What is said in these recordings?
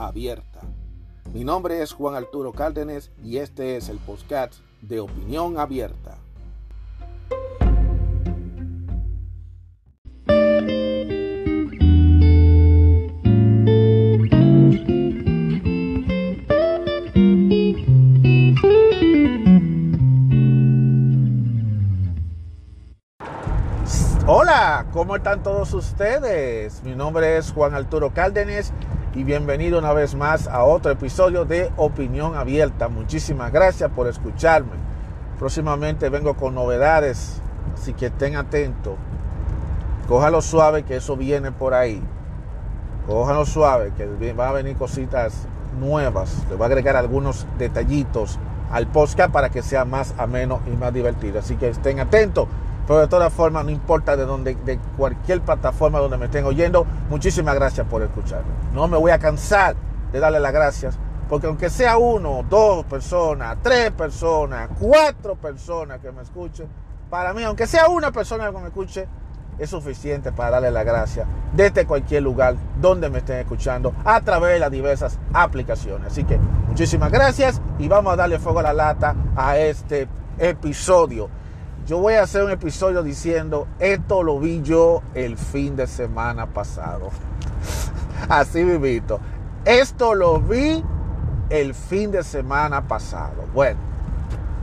abierta. Mi nombre es Juan Arturo Cárdenas y este es el podcast de Opinión Abierta. Hola, ¿cómo están todos ustedes? Mi nombre es Juan Arturo Cárdenas y bienvenido una vez más a otro episodio de Opinión Abierta. Muchísimas gracias por escucharme. Próximamente vengo con novedades, así que estén atentos. Cójalo suave que eso viene por ahí. Cójalo suave que va a venir cositas nuevas. Le voy a agregar algunos detallitos al podcast para que sea más ameno y más divertido. Así que estén atentos. Pero de todas formas, no importa de donde, de cualquier plataforma donde me estén oyendo, muchísimas gracias por escucharme. No me voy a cansar de darle las gracias, porque aunque sea uno, dos personas, tres personas, cuatro personas que me escuchen, para mí, aunque sea una persona que me escuche, es suficiente para darle las gracias desde cualquier lugar donde me estén escuchando a través de las diversas aplicaciones. Así que muchísimas gracias y vamos a darle fuego a la lata a este episodio yo voy a hacer un episodio diciendo, esto lo vi yo el fin de semana pasado. Así vivito. Esto lo vi el fin de semana pasado. Bueno,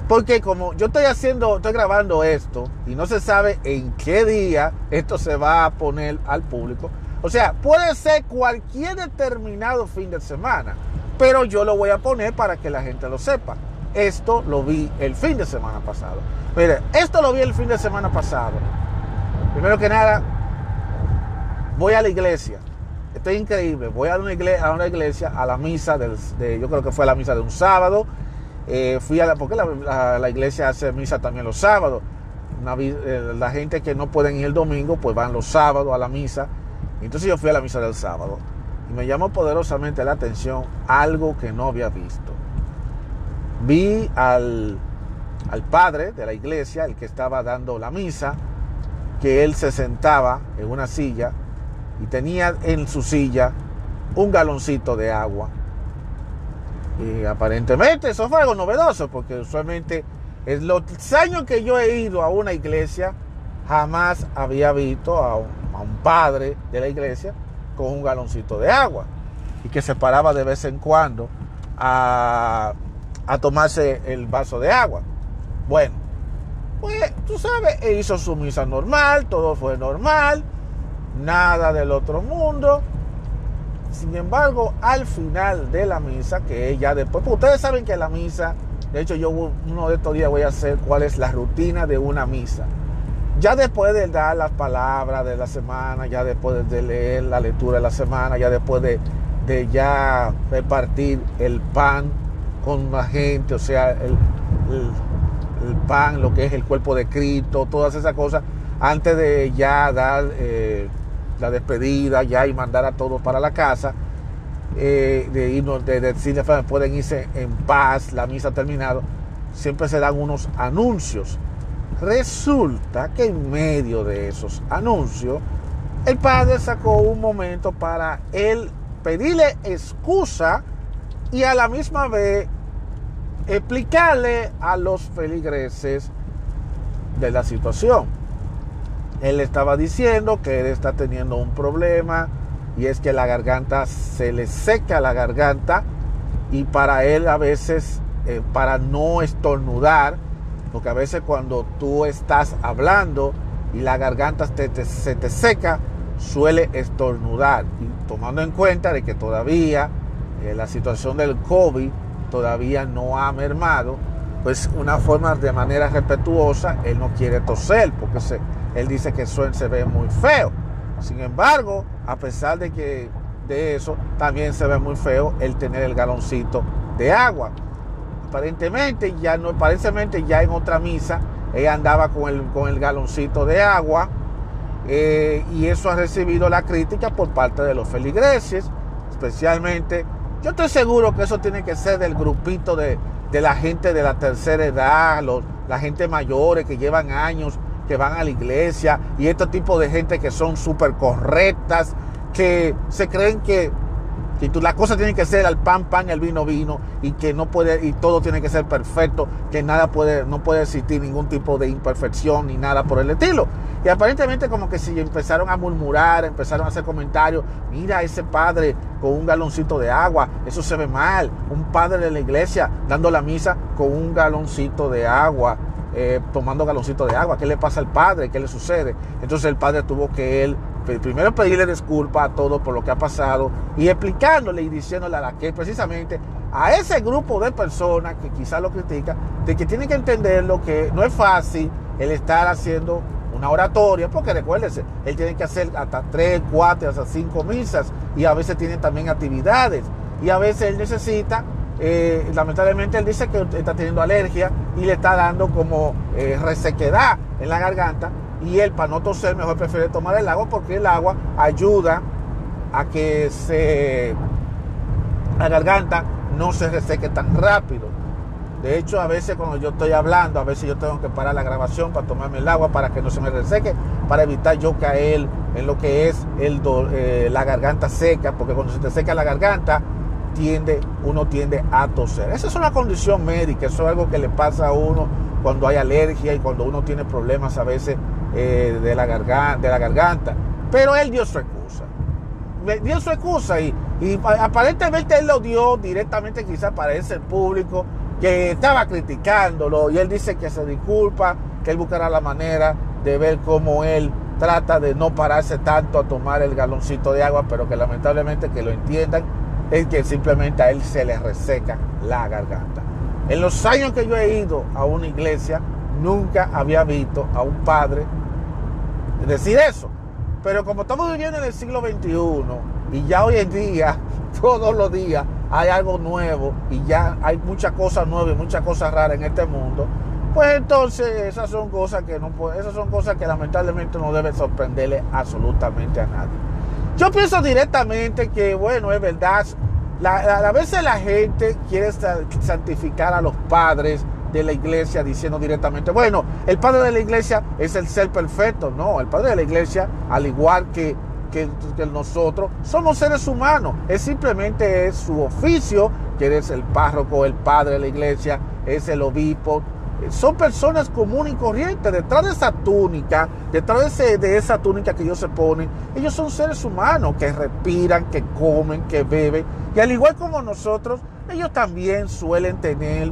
porque como yo estoy haciendo, estoy grabando esto y no se sabe en qué día esto se va a poner al público. O sea, puede ser cualquier determinado fin de semana, pero yo lo voy a poner para que la gente lo sepa. Esto lo vi el fin de semana pasado. Mire, esto lo vi el fin de semana pasado. Primero que nada, voy a la iglesia. Esto es increíble. Voy a una iglesia, a, una iglesia, a la misa, de, yo creo que fue la misa de un sábado. Eh, fui a la, porque la, iglesia hace misa también los sábados. Eh, la gente que no pueden ir el domingo, pues van los sábados a la misa. Entonces yo fui a la misa del sábado. Y me llamó poderosamente la atención algo que no había visto vi al, padre de la iglesia, el que estaba dando la misa, que él se sentaba en una silla y tenía en su silla un galoncito de agua. Y aparentemente eso fue algo novedoso, porque usualmente en los años que yo he ido a una iglesia, jamás había visto a un, a un padre de la iglesia con un galoncito de agua y que se paraba de vez en cuando a a tomarse el vaso de agua. Bueno, pues tú sabes, él hizo su misa normal, todo fue normal, nada del otro mundo. Sin embargo, al final de la misa, que ella después, pues ustedes saben que la misa, de hecho yo uno de estos días voy a hacer cuál es la rutina de una misa. Ya después de dar las palabras de la semana, ya después de leer la lectura de la semana, ya después de, de ya repartir el pan con la gente, o sea, el, pan, lo que es el cuerpo de Cristo, todas esas cosas, antes de ya dar eh, la despedida ya y mandar a todos para la casa, eh, de irnos, de, decirle, pueden irse en paz, la misa ha terminado, siempre se dan unos anuncios. Resulta que en medio de esos anuncios, el padre sacó un momento para él pedirle excusa y a la misma vez explicarle a los feligreses de la situación. Él estaba diciendo que él está teniendo un problema y es que la garganta se le seca la garganta y para él a veces, eh, para no estornudar, porque a veces cuando tú estás hablando y la garganta se te seca, suele estornudar. Y tomando en cuenta de que todavía eh, la situación del COVID todavía no ha mermado, pues una forma de manera respetuosa, él no quiere toser porque se, él dice que eso se ve muy feo. Sin embargo, a pesar de que de eso, también se ve muy feo el tener el galoncito de agua. Aparentemente ya no, aparentemente ya en otra misa ella andaba con el, con el galoncito de agua eh, y eso ha recibido la crítica por parte de los feligreses, especialmente. Yo estoy seguro que eso tiene que ser del grupito de, de la gente de la tercera edad, los, la gente mayores que llevan años, que van a la iglesia, y este tipo de gente que son súper correctas, que se creen que, que la cosa tiene que ser al pan, pan, el vino, vino, y que no puede, y todo tiene que ser perfecto, que nada puede, no puede existir ningún tipo de imperfección ni nada por el estilo. Y aparentemente como que si empezaron a murmurar, empezaron a hacer comentarios, mira ese padre con un galoncito de agua, eso se ve mal, un padre de la iglesia dando la misa con un galoncito de agua, eh, tomando galoncito de agua, ¿qué le pasa al padre? ¿Qué le sucede? Entonces el padre tuvo que él primero pedirle disculpas a todos por lo que ha pasado y explicándole y diciéndole a la que precisamente a ese grupo de personas que quizás lo critican, de que tienen que entender lo que no es fácil el estar haciendo una oratoria, porque recuérdense, él tiene que hacer hasta tres, cuatro, hasta cinco misas y a veces tiene también actividades y a veces él necesita, eh, lamentablemente él dice que está teniendo alergia y le está dando como eh, resequedad en la garganta y él para no toser mejor prefiere tomar el agua porque el agua ayuda a que se la garganta no se reseque tan rápido. De hecho, a veces cuando yo estoy hablando, a veces yo tengo que parar la grabación para tomarme el agua para que no se me reseque, para evitar yo caer en lo que es el eh, la garganta seca, porque cuando se te seca la garganta, tiende, uno tiende a toser. Esa es una condición médica, eso es algo que le pasa a uno cuando hay alergia y cuando uno tiene problemas a veces eh, de, la garganta, de la garganta. Pero él dio su excusa. Dio su excusa y, y aparentemente él lo dio directamente quizás para ese público que estaba criticándolo y él dice que se disculpa, que él buscará la manera de ver cómo él trata de no pararse tanto a tomar el galoncito de agua, pero que lamentablemente que lo entiendan es que simplemente a él se le reseca la garganta. En los años que yo he ido a una iglesia, nunca había visto a un padre decir eso. Pero como estamos viviendo en el siglo XXI y ya hoy en día, todos los días, hay algo nuevo y ya hay muchas cosas nuevas y muchas cosas raras en este mundo, pues entonces esas son cosas que no esas son cosas que lamentablemente no deben sorprenderle absolutamente a nadie. Yo pienso directamente que, bueno, es verdad, a veces la gente quiere santificar a los padres de la iglesia diciendo directamente, bueno, el padre de la iglesia es el ser perfecto. No, el padre de la iglesia, al igual que que, nosotros somos seres humanos. Es simplemente es su oficio, que es el párroco, el padre de la iglesia, es el obispo. Son personas comunes y corrientes. Detrás de esa túnica, detrás de, de esa túnica que ellos se ponen, ellos son seres humanos que respiran, que comen, que beben. Y al igual como nosotros, ellos también suelen tener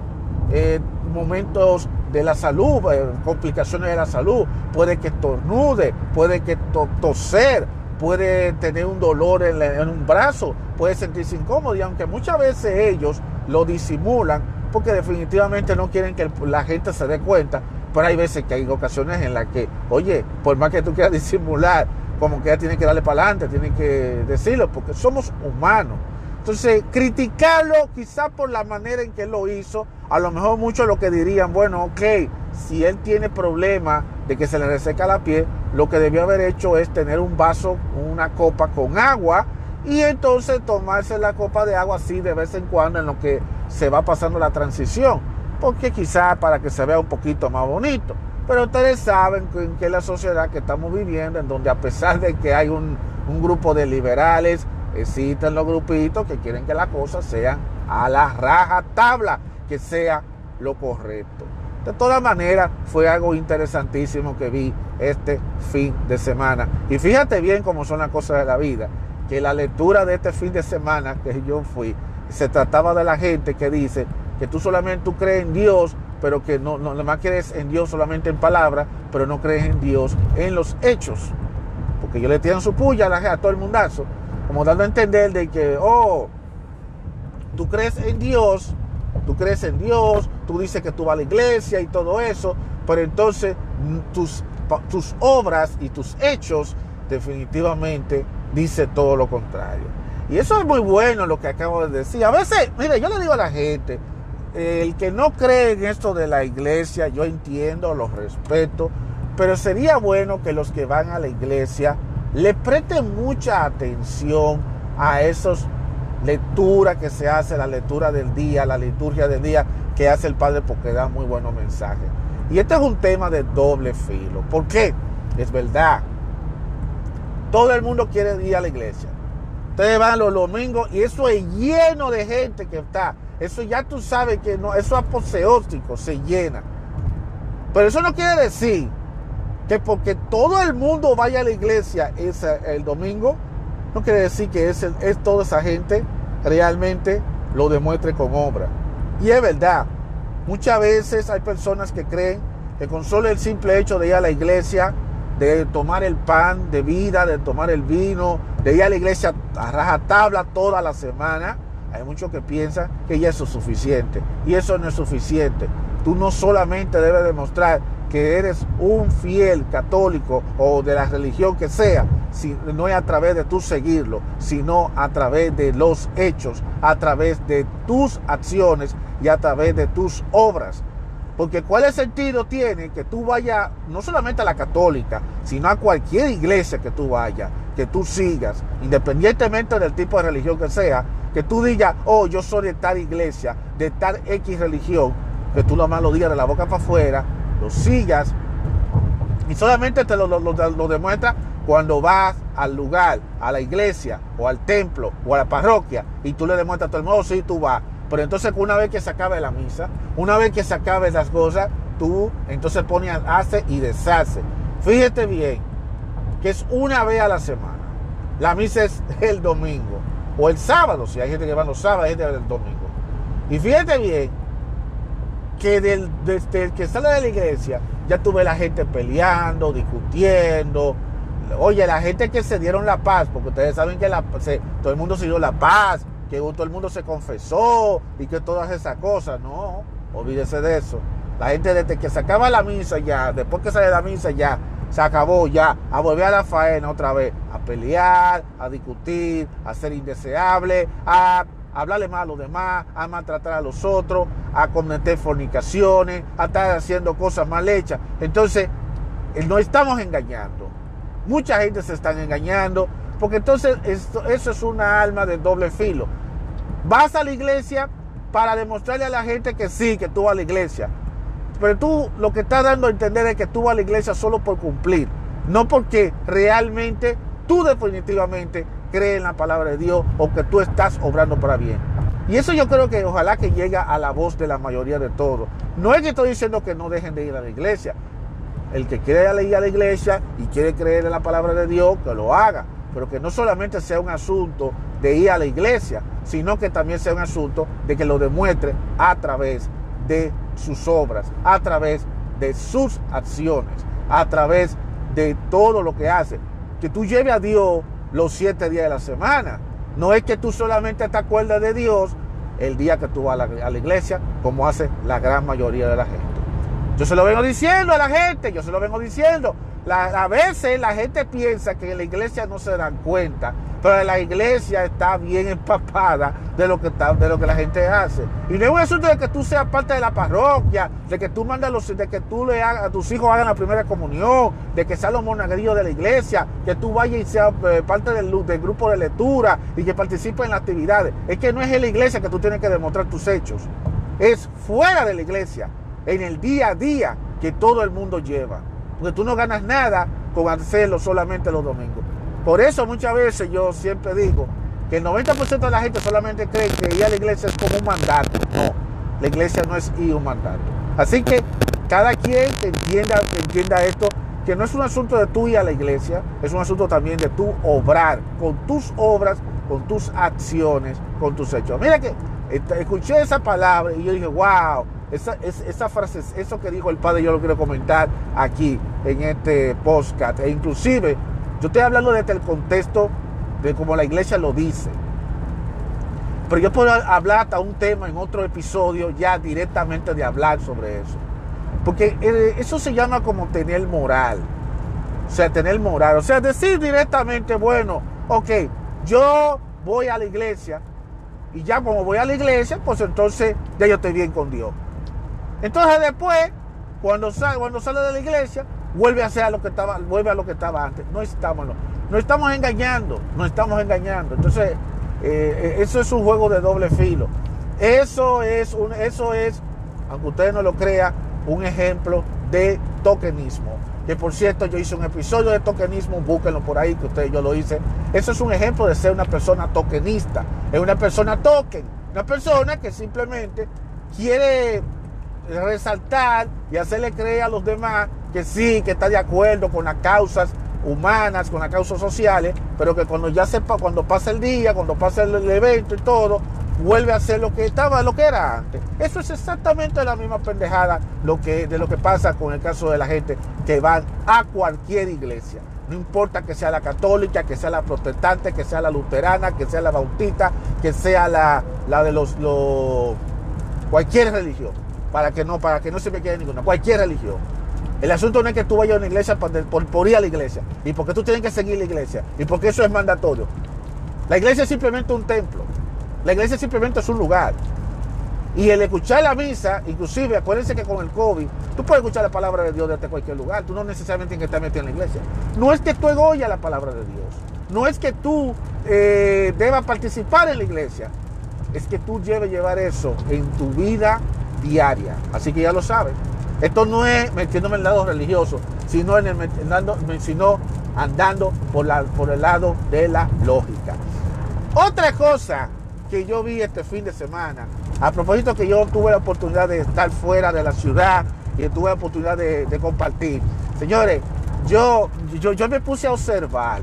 eh, momentos de la salud, eh, complicaciones de la salud. Puede que estornude, puede que toser, puede tener un dolor en, un brazo, puede sentirse incómodo y aunque muchas veces ellos lo disimulan porque definitivamente no quieren que la gente se dé cuenta, pero hay veces que hay ocasiones en las que, oye, por más que tú quieras disimular, como que ya tiene que darle para adelante, tiene que decirlo, porque somos humanos. Entonces, criticarlo quizás por la manera en que él lo hizo, a lo mejor muchos lo que dirían, bueno, ok, si él tiene problemas de que se le reseca la piel, lo que debió haber hecho es tener un vaso, una copa con agua y entonces tomarse la copa de agua así de vez en cuando en lo que se va pasando la transición, porque quizás para que se vea un poquito más bonito. Pero ustedes saben que, que la sociedad que estamos viviendo, en donde a pesar de que hay un, un grupo de liberales, existen los grupitos que quieren que las cosas sean a la raja tabla, que sea lo correcto. De todas maneras, fue algo interesantísimo que vi este fin de semana. Y fíjate bien cómo son las cosas de la vida, que la lectura de este fin de semana que yo fui, se trataba de la gente que dice que tú solamente tú crees en Dios, pero que no, no crees en Dios solamente en palabras, pero no crees en Dios en los hechos. Porque yo le tiran su puya a, la, a todo el mundazo, como dando a entender de que, oh, tú crees en Dios, tú crees en Dios, tú dices que tú vas a la iglesia y todo eso, pero entonces tus, tus obras y tus hechos definitivamente dice todo lo contrario. Y eso es muy bueno lo que acabo de decir. A veces, mire, yo le digo a la gente, el que no cree en esto de la iglesia, yo entiendo, lo respeto, pero sería bueno que los que van a la iglesia le presten mucha atención a esas lecturas que se hace, la lectura del día, la liturgia del día que hace el Padre porque da muy buenos mensajes. Y este es un tema de doble filo. ¿Por qué? Es verdad. Todo el mundo quiere ir a la iglesia. Ustedes van los domingos y eso es lleno de gente que está. Eso ya tú sabes que no, eso es aposeótico, se llena. Pero eso no quiere decir que porque todo el mundo vaya a la iglesia el domingo, no quiere decir que es, es toda esa gente realmente lo demuestre con obra. Y es verdad, muchas veces hay personas que creen que con solo el simple hecho de ir a la iglesia, de tomar el pan de vida, de tomar el vino, de ir a la iglesia a rajatabla toda la semana, hay muchos que piensan que ya eso es suficiente. Y eso no es suficiente. Tú no solamente debes demostrar que eres un fiel católico o de la religión que sea, si, no es a través de tú seguirlo, sino a través de los hechos, a través de tus acciones y a través de tus obras. Porque cuál sentido tiene que tú vayas no solamente a la católica, sino a cualquier iglesia que tú vayas, que tú sigas, independientemente del tipo de religión que sea, que tú digas, oh, yo soy de tal iglesia, de tal X religión, que tú nomás lo digas de la boca para afuera, lo sigas y solamente te lo, lo, demuestra cuando vas al lugar, a la iglesia o al templo o a la parroquia y tú le demuestras a todo el mundo, sí, tú vas. Pero entonces una vez que se acabe la misa, una vez que se acabe las cosas, tú entonces pones, hace y deshace. Fíjate bien que es una vez a la semana. La misa es el domingo o el sábado, si hay gente que va los sábados, hay gente que el domingo. Y fíjate bien que desde que sale de la iglesia, ya tuve la gente peleando, discutiendo. Oye, la gente que se dieron la paz, porque ustedes saben que la, todo el mundo se dio la paz, que todo el mundo se confesó y que todas esas cosas. No, olvídese de eso. La gente desde que se acaba la misa ya, después que sale la misa ya, se acabó ya, a volver a la faena otra vez, a pelear, a discutir, a ser indeseable, a hablarle mal a los demás, a maltratar a los otros, a cometer fornicaciones, a estar haciendo cosas mal hechas. Entonces, eh, no estamos engañando. Mucha gente se está engañando, porque entonces eso es una alma de doble filo. Vas a la iglesia para demostrarle a la gente que sí, que tú vas a la iglesia. Pero tú lo que estás dando a entender es que tú vas a la iglesia solo por cumplir, no porque realmente tú definitivamente crees en la palabra de Dios o que tú estás obrando para bien. Y eso yo creo que ojalá que llegue a la voz de la mayoría de todos. No es que estoy diciendo que no dejen de ir a la iglesia. El que quiere ir a la iglesia y quiere creer en la palabra de Dios, que lo haga. Pero que no solamente sea un asunto de ir a la iglesia, sino que también sea un asunto de que lo demuestre a través de sus obras, a través de sus acciones, a través de todo lo que hace. Que tú lleves a Dios los siete días de la semana. No es que tú solamente te acuerdas de Dios el día que tú vas a la, iglesia, como hace la gran mayoría de la gente. Yo se lo vengo diciendo a la gente, yo se lo vengo diciendo. A veces la gente piensa que en la iglesia no se dan cuenta pero la iglesia está bien empapada de lo que está, de lo que la gente hace. Y no es un asunto de que tú seas parte de la parroquia, de que tú mandas los, de que tú le hagas, a tus hijos hagan la primera comunión, de que sean los monagrillos de la iglesia, que tú vayas y seas eh, parte del, del, grupo de lectura y que participes en las actividades. Es que no es en la iglesia que tú tienes que demostrar tus hechos. Es fuera de la iglesia, en el día a día que todo el mundo lleva. Porque tú no ganas nada con hacerlo solamente los domingos. Por eso muchas veces yo siempre digo que el 90% de la gente solamente cree que ir a la iglesia es como un mandato. No, la iglesia no es ir un mandato. Así que cada quien que entienda, entienda esto, que no es un asunto de tú ir a la iglesia, es un asunto también de tú obrar con tus obras, con tus acciones, con tus hechos. Mira que escuché esa palabra y yo dije, wow, esa, esa frase, eso que dijo el padre, yo lo quiero comentar aquí en este podcast. E inclusive yo estoy hablando desde el contexto de cómo la iglesia lo dice. Pero yo puedo hablar hasta un tema en otro episodio ya directamente de hablar sobre eso. Porque eh, eso se llama como tener moral. O sea, tener moral. O sea, decir directamente, bueno, ok, yo voy a la iglesia y ya como voy a la iglesia, pues entonces ya yo estoy bien con Dios. Entonces después, cuando sale, cuando sale de la iglesia, vuelve a ser lo que estaba, vuelve a lo que estaba antes. No estamos, no, estamos engañando, no estamos engañando. Entonces, eh, eso es un juego de doble filo. Eso es eso es, aunque usted no lo crea, un ejemplo de tokenismo. Que por cierto, yo hice un episodio de tokenismo, búsquenlo por ahí, que usted yo lo hice. Eso es un ejemplo de ser una persona tokenista. Es una persona token, una persona que simplemente quiere resaltar y hacerle creer a los demás que sí, que está de acuerdo con las causas humanas, con las causas sociales, pero que cuando ya sepa, cuando pasa el día, cuando pasa el evento y todo, vuelve a ser lo que estaba, lo que era antes. Eso es exactamente la misma pendejada lo que, de lo que pasa con el caso de la gente que van a cualquier iglesia. No importa que sea la católica, que sea la protestante, que sea la luterana, que sea la bautista, que sea la, la de los, cualquier religión, para que no, para que no se me quede ninguna, cualquier religión. El asunto no es que tú vayas a una iglesia por, por, ir a la iglesia, y porque tú tienes que seguir la iglesia, y porque eso es mandatorio. La iglesia es simplemente un templo. La iglesia simplemente es un lugar. Y el escuchar la misa, inclusive, acuérdense que con el COVID, tú puedes escuchar la palabra de Dios desde cualquier lugar. Tú no necesariamente tienes que estar metido en la iglesia. No es que tú egoyas la palabra de Dios. No es que tú eh, debas participar en la iglesia. Es que tú debes llevar eso en tu vida diaria. Así que ya lo sabes. Esto no es metiéndome en el lado religioso, sino, en el, andando, andando por el lado de la lógica. Otra cosa que yo vi este fin de semana. A propósito que yo tuve la oportunidad de estar fuera de la ciudad y tuve la oportunidad de, compartir. Señores, yo, yo, yo me puse a observar.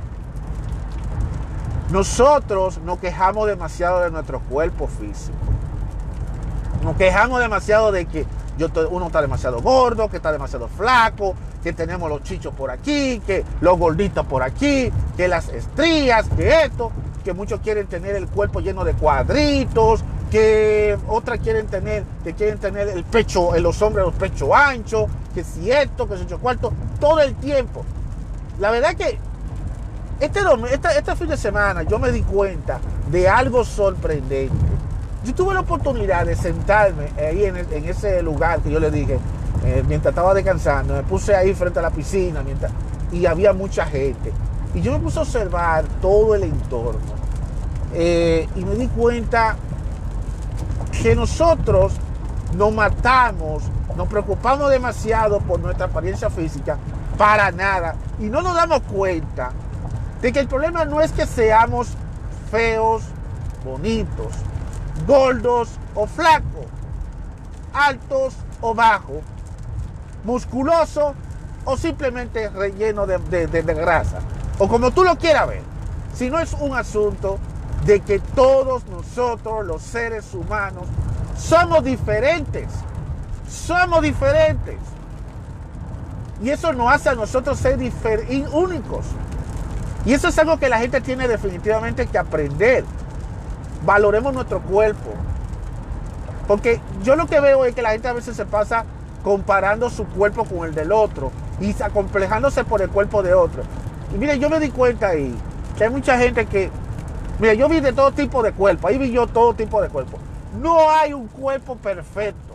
Nosotros nos quejamos demasiado de nuestro cuerpo físico. Nos quejamos demasiado de que yo, uno está demasiado gordo, que está demasiado flaco, que tenemos los chichos por aquí, que los gorditos por aquí, que las estrías, que esto que muchos quieren tener el cuerpo lleno de cuadritos, que otras quieren tener, que quieren tener el pecho, en los hombres los pechos anchos, que si esto, que si yo cuarto, todo el tiempo. La verdad que este, este, este, fin de semana yo me di cuenta de algo sorprendente. Yo tuve la oportunidad de sentarme ahí en, ese lugar que yo le dije, eh, mientras estaba descansando, me puse ahí frente a la piscina mientras, y había mucha gente. Y yo me puse a observar todo el entorno. Eh, y me di cuenta que nosotros nos matamos, nos preocupamos demasiado por nuestra apariencia física, para nada. Y no nos damos cuenta de que el problema no es que seamos feos, bonitos, gordos o flacos, altos o bajos, musculosos o simplemente relleno de, de grasa o como tú lo quieras ver, si no es un asunto de que todos nosotros, los seres humanos, somos diferentes. Somos diferentes. Y eso nos hace a nosotros ser únicos. Y eso es algo que la gente tiene definitivamente que aprender. Valoremos nuestro cuerpo. Porque yo lo que veo es que la gente a veces se pasa comparando su cuerpo con el del otro y acomplejándose por el cuerpo de otro. Y mire, yo me di cuenta ahí que hay mucha gente que, mire, yo vi de todo tipo de cuerpo, ahí vi yo todo tipo de cuerpo. No hay un cuerpo perfecto.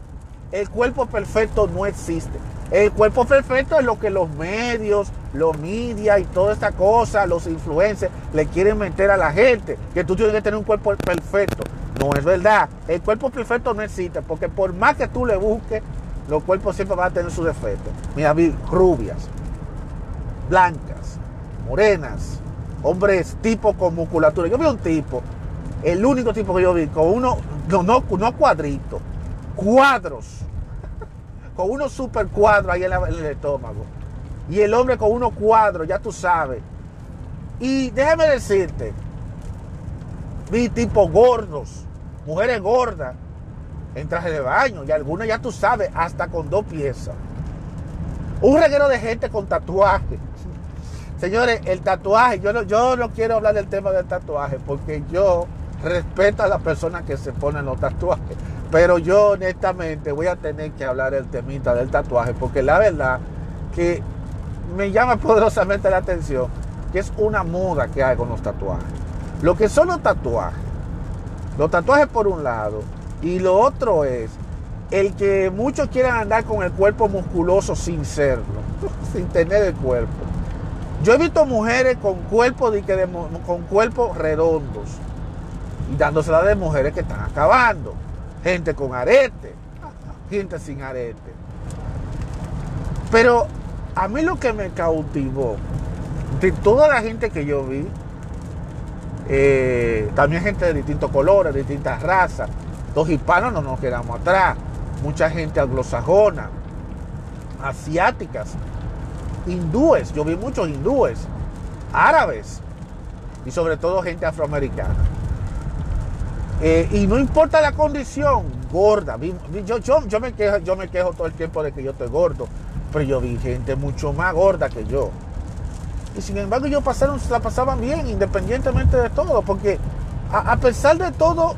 El cuerpo perfecto no existe. El cuerpo perfecto es lo que los medios, los medios y toda esta cosa, los influencers le quieren meter a la gente, que tú tienes que tener un cuerpo perfecto. No es verdad. El cuerpo perfecto no existe, porque por más que tú le busques, los cuerpos siempre van a tener sus defectos. Mira, rubias, blancas, morenas, hombres tipo con musculatura. Yo vi un tipo, el único tipo que yo vi, con uno, no, no, no cuadritos, cuadros, con unos super cuadros ahí en, el estómago. Y el hombre con unos cuadros, ya tú sabes. Y déjame decirte, vi tipos gordos, mujeres gordas, en traje de baño, y algunas ya tú sabes, hasta con dos piezas. Un reguero de gente con tatuajes Señores, el tatuaje, yo no, yo no quiero hablar del tema del tatuaje porque yo respeto a las personas que se ponen los tatuajes. Pero yo honestamente voy a tener que hablar del temita del tatuaje porque la verdad que me llama poderosamente la atención que es una moda que hay con los tatuajes. Lo que son los tatuajes. Los tatuajes por un lado. Y lo otro es el que muchos quieran andar con el cuerpo musculoso sin serlo, sin tener el cuerpo. Yo he visto mujeres con cuerpos con cuerpos redondos y dándosela de mujeres que están acabando. Gente con arete, gente sin arete. Pero a mí lo que me cautivó de toda la gente que yo vi, eh, también gente de distintos colores, de distintas razas, los hispanos no nos quedamos atrás, mucha gente anglosajona, asiáticas, hindúes, yo vi muchos hindúes, árabes y sobre todo gente afroamericana. Eh, y no importa la condición, gorda. Yo, me quejo todo el tiempo de que yo estoy gordo, pero yo vi gente mucho más gorda que yo. Y sin embargo ellos pasaron, la pasaban bien, independientemente de todo, porque a pesar de todo,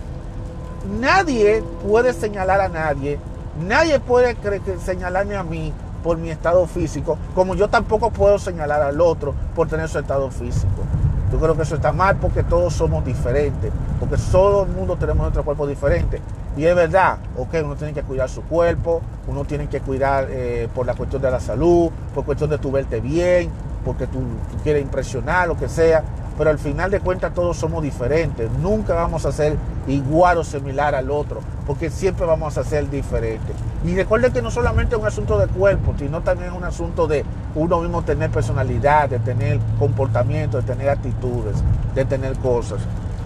nadie puede señalar a nadie, nadie puede señalarme a mí por mi estado físico, como yo tampoco puedo señalar al otro por tener su estado físico. Yo creo que eso está mal porque todos somos diferentes, porque todo el mundo tenemos nuestro cuerpo diferente. Y es verdad, ok, uno tiene que cuidar su cuerpo, uno tiene que cuidar eh, por la cuestión de la salud, por cuestión de tu verte bien, porque tú, quieres impresionar, lo que sea, pero al final de cuentas todos somos diferentes, nunca vamos a ser igual o similar al otro, porque siempre vamos a ser diferentes. Y recuerde que no solamente es un asunto de cuerpo, sino también es un asunto de uno mismo tener personalidad, de tener comportamiento, de tener actitudes, de tener cosas.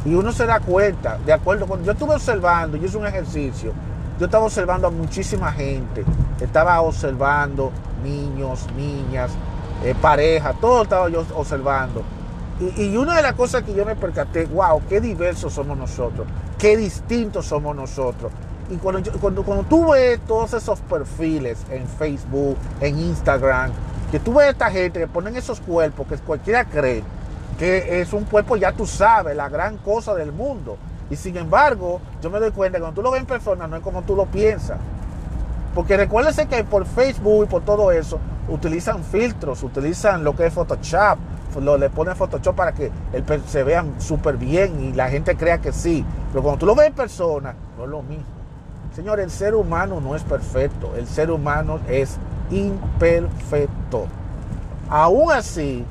Y uno se da cuenta, de acuerdo con... Yo estuve observando, yo hice un ejercicio, yo estaba observando a muchísima gente, estaba observando niños, niñas, eh, pareja, todo estaba yo observando. Y, una de las cosas que yo me percaté, wow, qué diversos somos nosotros, qué distintos somos nosotros. Y cuando, cuando, cuando tú ves todos esos perfiles en Facebook, en Instagram, que tú ves a esta gente que ponen esos cuerpos que cualquiera cree que es un cuerpo, ya tú sabes, la gran cosa del mundo. Y sin embargo, yo me doy cuenta que cuando tú lo ves en persona no es como tú lo piensas. Porque recuérdese que por Facebook y por todo eso utilizan filtros, utilizan lo que es Photoshop, lo, le ponen Photoshop para que se vean súper bien y la gente crea que sí. Pero cuando tú lo ves en persona, no es lo mismo. Señor, el ser humano no es perfecto, el ser humano es imperfecto. Aún así,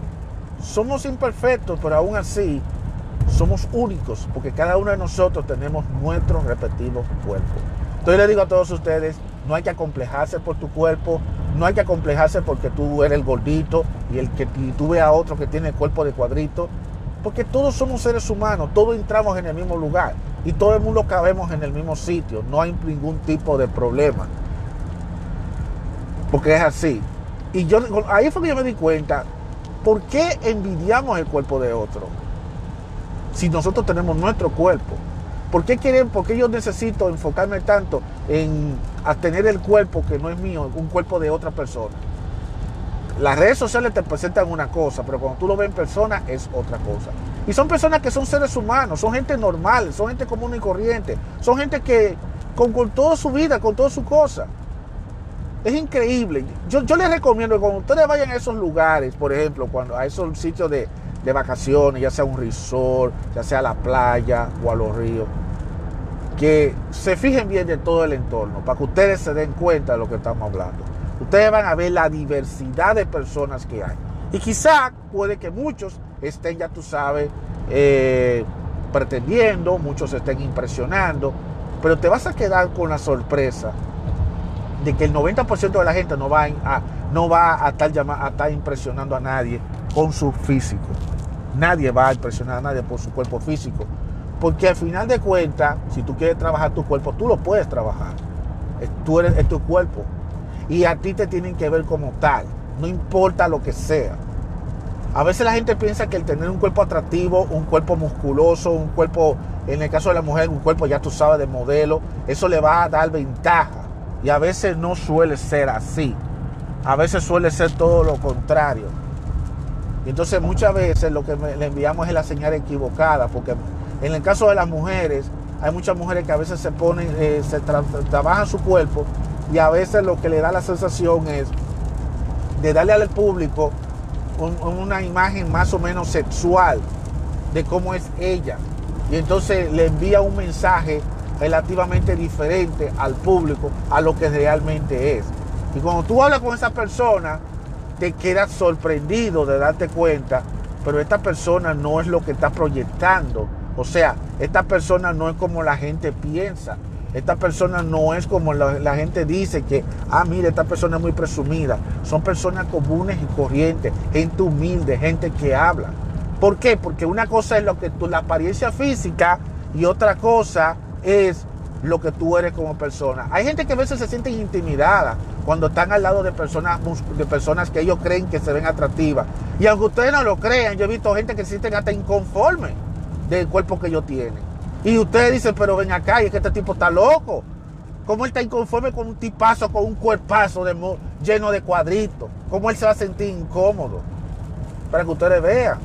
somos imperfectos, pero aún así somos únicos, porque cada uno de nosotros tenemos nuestro respectivo cuerpo. Entonces le digo a todos ustedes, no hay que acomplejarse por tu cuerpo, no hay que acomplejarse porque tú eres el gordito y el que tú veas a otro que tiene el cuerpo de cuadrito, porque todos somos seres humanos, todos entramos en el mismo lugar y todo el mundo cabemos en el mismo sitio, no hay ningún tipo de problema. Porque es así. Y yo ahí fue que yo me di cuenta, ¿por qué envidiamos el cuerpo de otro? Si nosotros tenemos nuestro cuerpo. ¿Por qué quieren, por qué yo necesito enfocarme tanto en tener el cuerpo que no es mío, un cuerpo de otra persona? Las redes sociales te presentan una cosa, pero cuando tú lo ves en persona es otra cosa. Y son personas que son seres humanos, son gente normal, son gente común y corriente, son gente que con, toda su vida, con toda su cosa. Es increíble. Yo, yo les recomiendo que cuando ustedes vayan a esos lugares, por ejemplo, cuando a esos sitios de, de vacaciones, ya sea un resort, ya sea a la playa o a los ríos, que se fijen bien de todo el entorno, para que ustedes se den cuenta de lo que estamos hablando. Ustedes van a ver la diversidad de personas que hay. Y quizá puede que muchos estén, ya tú sabes, eh, pretendiendo, muchos estén impresionando, pero te vas a quedar con la sorpresa de que el 90% de la gente no va a, no va a estar, a estar impresionando a nadie con su físico. Nadie va a impresionar a nadie por su cuerpo físico. Porque al final de cuentas, si tú quieres trabajar tu cuerpo, tú lo puedes trabajar. Tú eres, es tu cuerpo. Y a ti te tienen que ver como tal. No importa lo que sea. A veces la gente piensa que el tener un cuerpo atractivo, un cuerpo musculoso, un cuerpo, en el caso de la mujer, un cuerpo ya tú sabes de modelo, eso le va a dar ventaja. Y a veces no suele ser así. A veces suele ser todo lo contrario. Y entonces muchas veces lo que le enviamos es la señal equivocada, porque en el caso de las mujeres, hay muchas mujeres que a veces se ponen, eh, se trabajan su cuerpo y a veces lo que le da la sensación es de darle al público una imagen más o menos sexual de cómo es ella. Y entonces le envía un mensaje relativamente diferente al público a lo que realmente es. Y cuando tú hablas con esa persona, te quedas sorprendido de darte cuenta, pero esta persona no es lo que está proyectando. O sea, esta persona no es como la gente piensa. Esta persona no es como la, gente dice que, ah, mire, esta persona es muy presumida. Son personas comunes y corrientes, gente humilde, gente que habla. ¿Por qué? Porque una cosa es lo que la apariencia física y otra cosa es lo que tú eres como persona. Hay gente que a veces se siente intimidada cuando están al lado de personas, de personas que ellos creen que se ven atractivas. Y aunque ustedes no lo crean, yo he visto gente que se sienten hasta inconforme del cuerpo que ellos tienen. Y ustedes dicen, pero ven acá, y es que este tipo está loco. ¿Cómo él está inconforme con un tipazo, con un cuerpazo lleno de cuadritos? ¿Cómo él se va a sentir incómodo? Para que ustedes vean.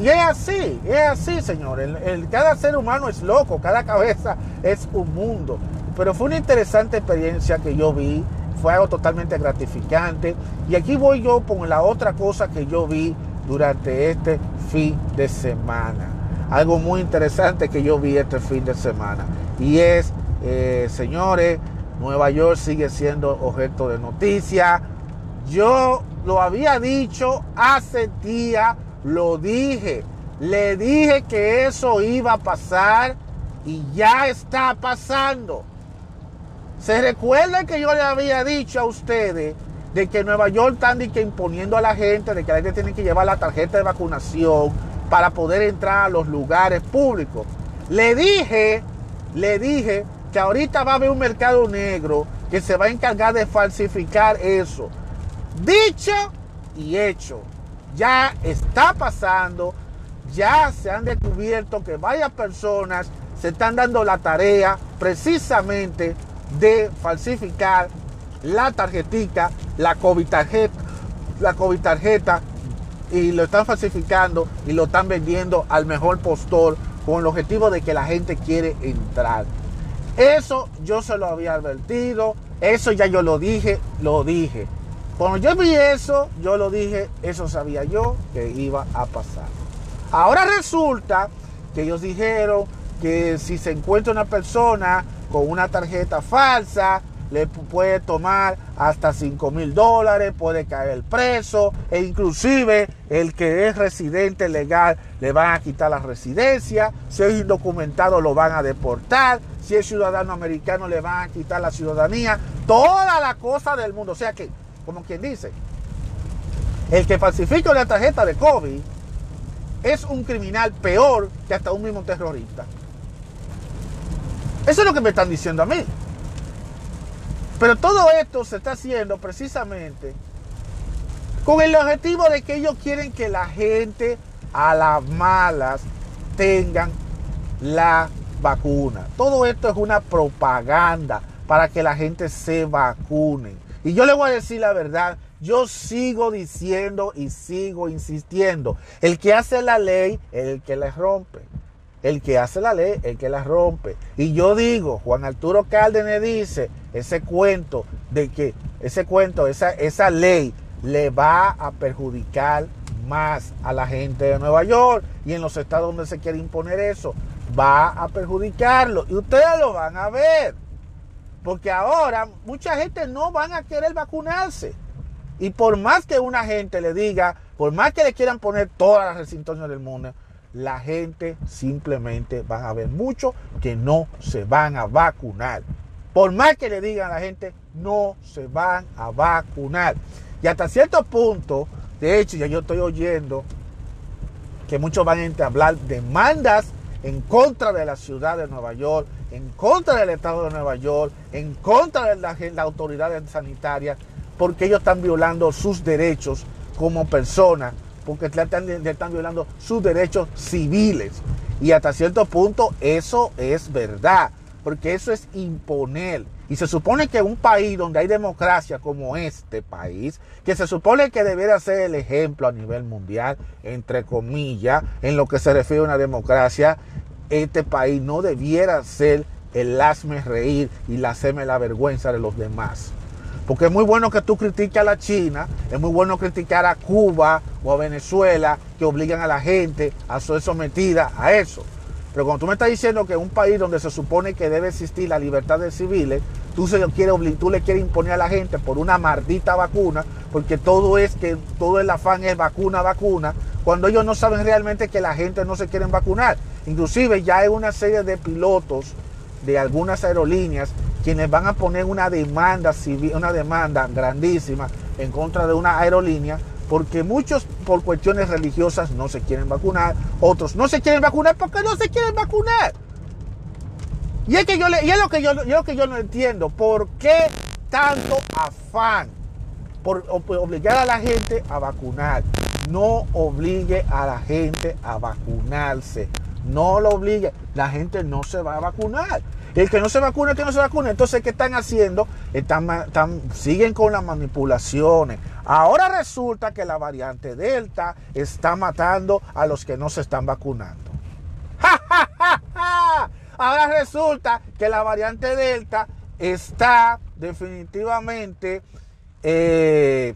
Y es así, es así, señor. El, cada ser humano es loco, cada cabeza es un mundo. Pero fue una interesante experiencia que yo vi, fue algo totalmente gratificante. Y aquí voy yo con la otra cosa que yo vi durante este fin de semana. Algo muy interesante que yo vi este fin de semana. Y es, eh, señores, Nueva York sigue siendo objeto de noticia. Yo lo había dicho hace días lo dije. Le dije que eso iba a pasar y ya está pasando. Se recuerda que yo le había dicho a ustedes de que Nueva York están imponiendo a la gente de que la gente tiene que llevar la tarjeta de vacunación para poder entrar a los lugares públicos. Le dije, le dije que ahorita va a haber un mercado negro que se va a encargar de falsificar eso. Dicho y hecho ya está pasando, ya se han descubierto que varias personas se están dando la tarea precisamente de falsificar la tarjetita, la COVID tarjeta, la COVID tarjeta y lo están falsificando y lo están vendiendo al mejor postor con el objetivo de que la gente quiere entrar. Eso yo se lo había advertido, eso ya yo lo dije, lo dije. Cuando yo vi eso, yo lo dije, eso sabía yo que iba a pasar. Ahora resulta que ellos dijeron que si se encuentra una persona con una tarjeta falsa, le puede tomar hasta 5 mil dólares, puede caer preso e inclusive el que es residente legal le van a quitar la residencia, si es indocumentado lo van a deportar, si es ciudadano americano le van a quitar la ciudadanía, toda la cosa del mundo. O sea que como quien dice, el que falsifica una tarjeta de COVID es un criminal peor que hasta un mismo terrorista. Eso es lo que me están diciendo a mí. Pero todo esto se está haciendo precisamente con el objetivo de que ellos quieren que la gente a las malas tengan la vacuna. Todo esto es una propaganda para que la gente se vacune. Y yo le voy a decir la verdad, yo sigo diciendo y sigo insistiendo. El que hace la ley es el que la rompe. El que hace la ley el que la rompe. Y yo digo, Juan Arturo Cárdenas dice, ese cuento de que, ese cuento, esa, esa ley le va a perjudicar más a la gente de Nueva York y en los estados donde se quiere imponer eso, va a perjudicarlo. Y ustedes lo van a ver. Porque ahora mucha gente no van a querer vacunarse. Y por más que una gente le diga, por más que le quieran poner todas las restricciones del mundo, la gente simplemente van a ver mucho que no se van a vacunar. Por más que le digan a la gente, no se van a vacunar. Y hasta cierto punto, de hecho, ya yo estoy oyendo que muchos van a hablar demandas en contra de la ciudad de Nueva York, en contra del Estado de Nueva York, en contra de las la autoridades sanitarias, porque ellos están violando sus derechos como personas, porque están, están violando sus derechos civiles. Y hasta cierto punto eso es verdad, porque eso es imponer. Y se supone que un país donde hay democracia como este país, que se supone que debería ser el ejemplo a nivel mundial, entre comillas, en lo que se refiere a una democracia, este país no debiera ser el hazme reír y la hacerme la vergüenza de los demás. Porque es muy bueno que tú critiques a la China, es muy bueno criticar a Cuba o a Venezuela que obligan a la gente a ser sometida a eso. Pero cuando tú me estás diciendo que un país donde se supone que debe existir la libertad de civiles, tú, se lo quieres, tú le quieres imponer a la gente por una maldita vacuna, porque todo es que todo el afán es vacuna, vacuna, cuando ellos no saben realmente que la gente no se quiere vacunar. Inclusive ya hay una serie de pilotos de algunas aerolíneas quienes van a poner una demanda civil, una demanda grandísima en contra de una aerolínea, porque muchos por cuestiones religiosas no se quieren vacunar, otros no se quieren vacunar porque no se quieren vacunar. Y es que yo le, y es lo que yo, lo que yo no entiendo, ¿por qué tanto afán por obligar a la gente a vacunar? No obligue a la gente a vacunarse. No lo obligue. La gente no se va a vacunar. El que no se vacuna, el que no se vacuna. Entonces, ¿qué están haciendo? Están, siguen con las manipulaciones. Ahora resulta que la variante Delta está matando a los que no se están vacunando. Ahora resulta que la variante Delta está definitivamente, eh,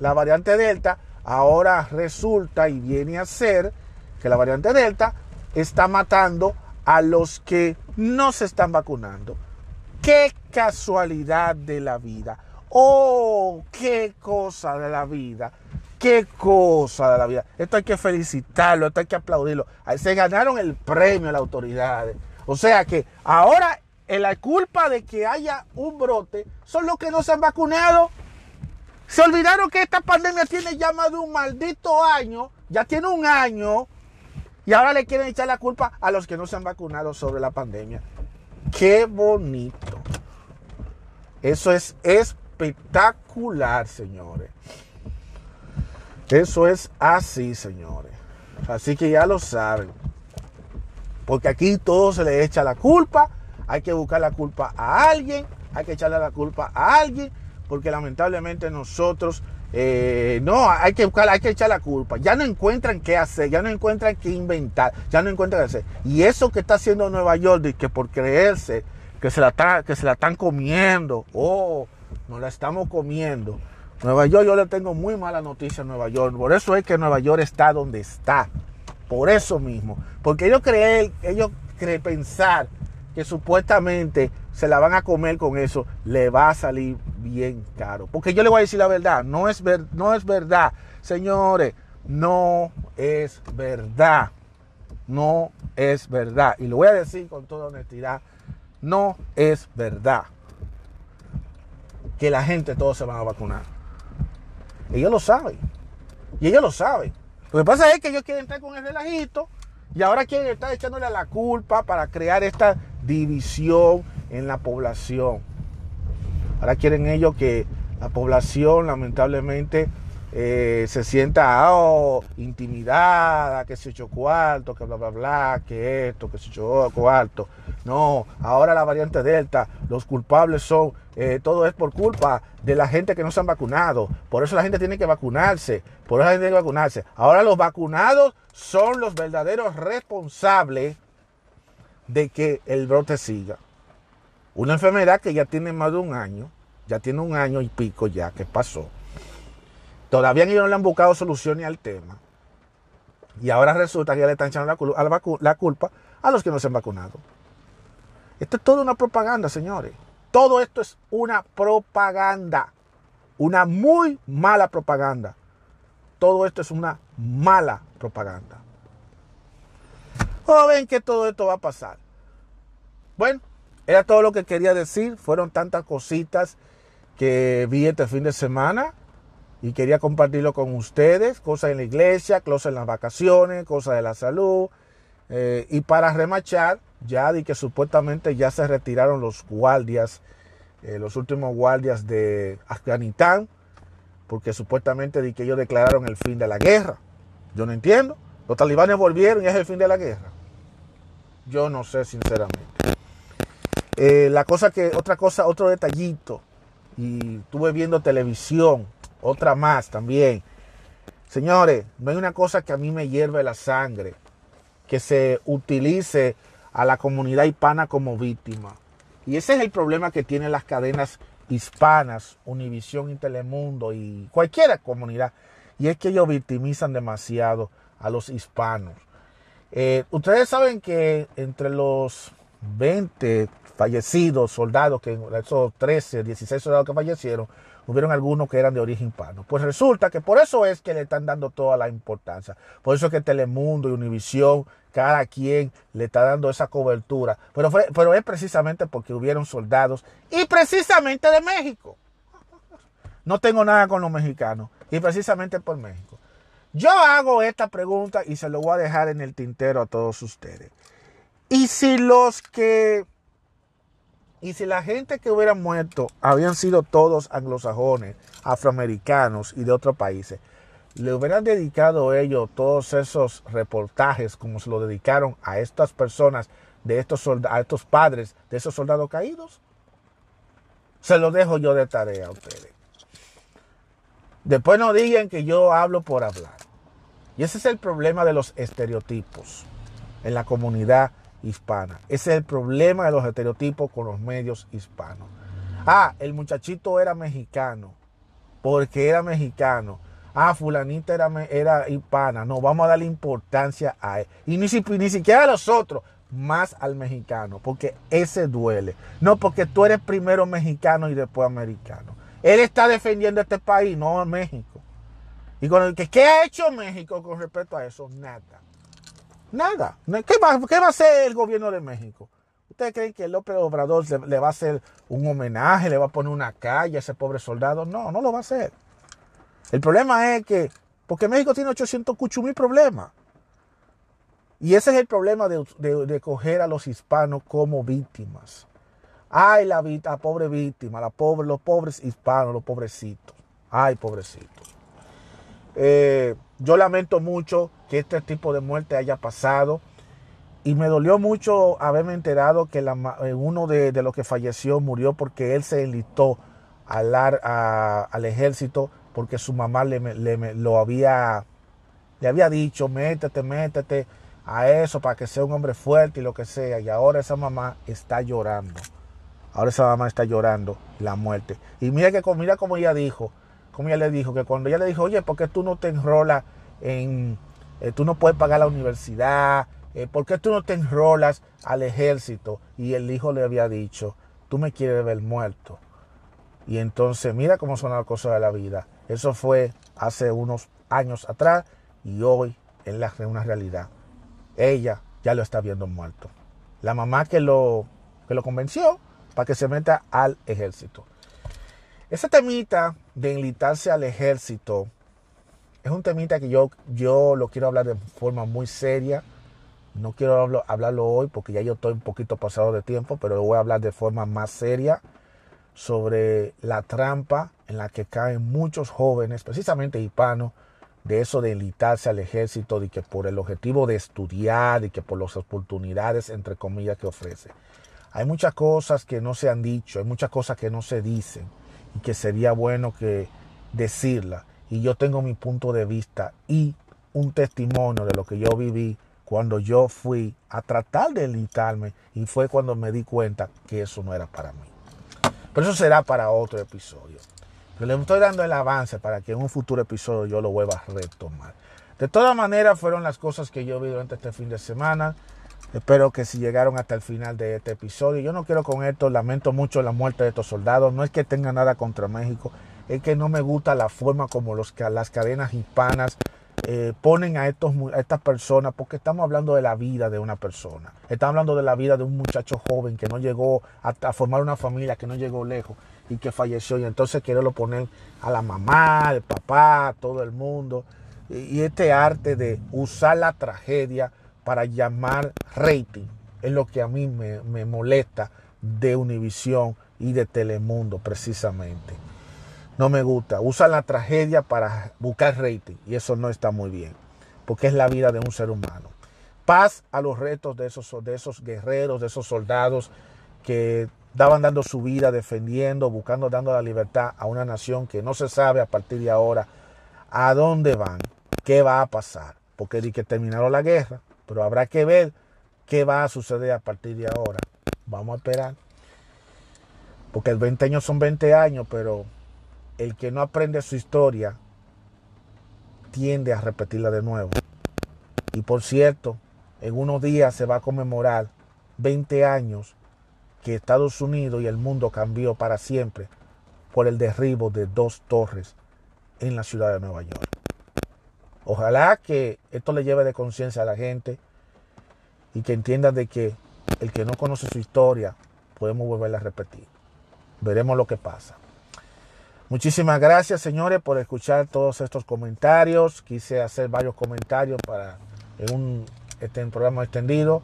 la variante Delta ahora resulta y viene a ser que la variante Delta está matando a los que no se están vacunando. Qué casualidad de la vida. Oh, qué cosa de la vida. Qué cosa de la vida. Esto hay que felicitarlo, esto hay que aplaudirlo. Se ganaron el premio a las autoridades. O sea que ahora la culpa de que haya un brote son los que no se han vacunado. Se olvidaron que esta pandemia tiene ya más de un maldito año, ya tiene un año y ahora le quieren echar la culpa a los que no se han vacunado sobre la pandemia. Qué bonito. Eso es espectacular, señores. Eso es así, señores. Así que ya lo saben. Porque aquí todo se le echa la culpa. Hay que buscar la culpa a alguien. Hay que echarle la culpa a alguien. Porque lamentablemente nosotros eh, no, hay que hay que echar la culpa. Ya no encuentran qué hacer, ya no encuentran qué inventar, ya no encuentran qué hacer. Y eso que está haciendo Nueva York, que por creerse que se la, que se la están comiendo, oh, nos la estamos comiendo. Nueva York, yo le tengo muy mala noticia a Nueva York. Por eso es que Nueva York está donde está. Por eso mismo. Porque ellos creen, ellos creen pensar que supuestamente se la van a comer con eso, le va a salir bien caro. Porque yo le voy a decir la verdad, no es, ver, no es verdad. Señores, no es verdad. No es verdad. Y lo voy a decir con toda honestidad, no es verdad que la gente todos se van a vacunar. Ellos lo saben. Y ellos lo saben. Lo que pasa es que ellos quieren estar con el relajito y ahora quieren estar echándole la culpa para crear esta división en la población. Ahora quieren ellos que la población lamentablemente eh, se sienta oh, intimidada, que se echó cuarto, que bla, bla, bla, que esto, que se echó cuarto. No, ahora la variante Delta, los culpables son, eh, todo es por culpa de la gente que no se han vacunado. Por eso la gente tiene que vacunarse, por eso la gente tiene que vacunarse. Ahora los vacunados son los verdaderos responsables de que el brote siga. Una enfermedad que ya tiene más de un año, ya tiene un año y pico ya que pasó. Todavía ellos no le han buscado soluciones al tema. Y ahora resulta que ya le están echando la, la culpa a los que no se han vacunado. Esto es toda una propaganda, señores. Todo esto es una propaganda. Una muy mala propaganda. Todo esto es una mala propaganda. ¿Cómo ven que todo esto va a pasar? Bueno, era todo lo que quería decir. Fueron tantas cositas que vi este fin de semana y quería compartirlo con ustedes. Cosas en la iglesia, cosas en las vacaciones, cosas de la salud. Eh, y para remachar, ya di que supuestamente ya se retiraron los guardias, eh, los últimos guardias de Afganistán, porque supuestamente di que ellos declararon el fin de la guerra. Yo no entiendo. Los talibanes volvieron y es el fin de la guerra. Yo no sé sinceramente. Eh, la cosa que, otra cosa, otro detallito, y estuve viendo televisión, otra más también. Señores, no hay una cosa que a mí me hierve la sangre, que se utilice a la comunidad hispana como víctima. Y ese es el problema que tienen las cadenas hispanas, Univisión y Telemundo y cualquier comunidad. Y es que ellos victimizan demasiado a los hispanos. Eh, ustedes saben que entre los 20 fallecidos soldados, que esos 13, 16 soldados que fallecieron, hubieron algunos que eran de origen hispano. Pues resulta que por eso es que le están dando toda la importancia. Por eso es que Telemundo y Univisión, cada quien le está dando esa cobertura. Pero, pero es precisamente porque hubieron soldados y precisamente de México. No tengo nada con los mexicanos y precisamente por México. Yo hago esta pregunta y se lo voy a dejar en el tintero a todos ustedes. Y si los que... Y si la gente que hubiera muerto habían sido todos anglosajones, afroamericanos y de otros países, le hubieran dedicado ellos todos esos reportajes como se lo dedicaron a estas personas, de estos a estos padres de esos soldados caídos. Se lo dejo yo de tarea a ustedes. Después no digan que yo hablo por hablar. Y ese es el problema de los estereotipos en la comunidad hispana. Ese es el problema de los estereotipos con los medios hispanos. Ah, el muchachito era mexicano, porque era mexicano. Ah, fulanita era, era hispana. No, vamos a darle importancia a él. Y ni, ni siquiera a los otros, más al mexicano, porque ese duele. No porque tú eres primero mexicano y después americano. Él está defendiendo este país, no a México. Y con el que, ¿qué ha hecho México con respecto a eso? Nada. Nada. ¿Qué va, qué va a hacer el gobierno de México? ¿Ustedes creen que López Obrador le, va a hacer un homenaje, le va a poner una calle a ese pobre soldado? No, no lo va a hacer. El problema es que, porque México tiene 800 mil problemas. Y ese es el problema de, de, coger a los hispanos como víctimas. Ay, la, la pobre víctima, los pobres hispanos, los pobrecitos. Ay, pobrecitos. Eh, yo lamento mucho que este tipo de muerte haya pasado. Y me dolió mucho haberme enterado que eh, uno de, los que falleció murió porque él se enlistó al, ejército porque su mamá le, lo había, le había dicho, métete, métete a eso para que sea un hombre fuerte y lo que sea. Y ahora esa mamá está llorando. Ahora esa mamá está llorando la muerte. Y mira que mira como ella dijo, como ella le dijo, que cuando ella le dijo, oye, ¿por qué tú no te enrolas en, eh, tú no puedes pagar la universidad, eh, ¿por qué tú no te enrolas al ejército? Y el hijo le había dicho, tú me quieres ver muerto. Y entonces, mira cómo son las cosas de la vida. Eso fue hace unos años atrás y hoy es una realidad. Ella ya lo está viendo muerto. La mamá que lo, que lo convenció para que se meta al ejército. Ese temita de enlitarse al ejército es un temita que yo, yo lo quiero hablar de forma muy seria. No quiero hablarlo, hoy porque ya yo estoy un poquito pasado de tiempo, pero voy a hablar de forma más seria sobre la trampa en la que caen muchos jóvenes, precisamente hispanos, de eso de enlitarse al ejército, de que por el objetivo de estudiar y que por las oportunidades, entre comillas, que ofrece. Hay muchas cosas que no se han dicho, hay muchas cosas que no se dicen y que sería bueno que decirla. Y yo tengo mi punto de vista y un testimonio de lo que yo viví cuando yo fui a tratar de enlitarme y fue cuando me di cuenta que eso no era para mí. Pero eso será para otro episodio. Pero le estoy dando el avance para que en un futuro episodio yo lo vuelva a retomar. De todas maneras, fueron las cosas que yo vi durante este fin de semana. Espero que si llegaron hasta el final de este episodio, yo no quiero con esto, lamento mucho la muerte de estos soldados, no es que tenga nada contra México, es que no me gusta la forma como las cadenas hispanas eh, ponen a, estos, estas personas, porque estamos hablando de la vida de una persona, estamos hablando de la vida de un muchacho joven que no llegó a, formar una familia, que no llegó lejos y que falleció, y entonces lo poner a la mamá, al papá, a todo el mundo, y este arte de usar la tragedia para llamar rating. Es lo que a mí me, molesta de Univisión y de Telemundo precisamente. No me gusta. Usan la tragedia para buscar rating y eso no está muy bien, porque es la vida de un ser humano. Paz a los retos de esos, de esos guerreros, de esos soldados que daban dando su vida, defendiendo, buscando, dando la libertad a una nación que no se sabe a partir de ahora a dónde van, qué va a pasar, porque di que terminaron la guerra, pero habrá que ver qué va a suceder a partir de ahora. Vamos a esperar. Porque el 20 años son 20 años, pero el que no aprende su historia tiende a repetirla de nuevo. Y por cierto, en unos días se va a conmemorar 20 años que Estados Unidos y el mundo cambió para siempre por el derribo de dos torres en la ciudad de Nueva York. Ojalá que esto le lleve de conciencia a la gente y que entienda de que el que no conoce su historia podemos volverla a repetir. Veremos lo que pasa. Muchísimas gracias, señores, por escuchar todos estos comentarios. Quise hacer varios comentarios para en un, este, programa extendido.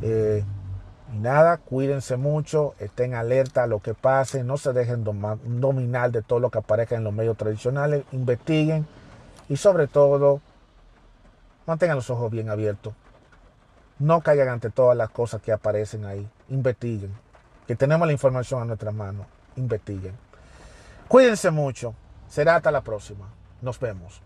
Eh, y nada, cuídense mucho, estén alerta a lo que pase, no se dejen dominar de todo lo que aparezca en los medios tradicionales, investiguen y sobre todo mantengan los ojos bien abiertos. No caigan ante todas las cosas que aparecen ahí, investiguen. Que tenemos la información a nuestras manos, investiguen. Cuídense mucho. Será hasta la próxima. Nos vemos.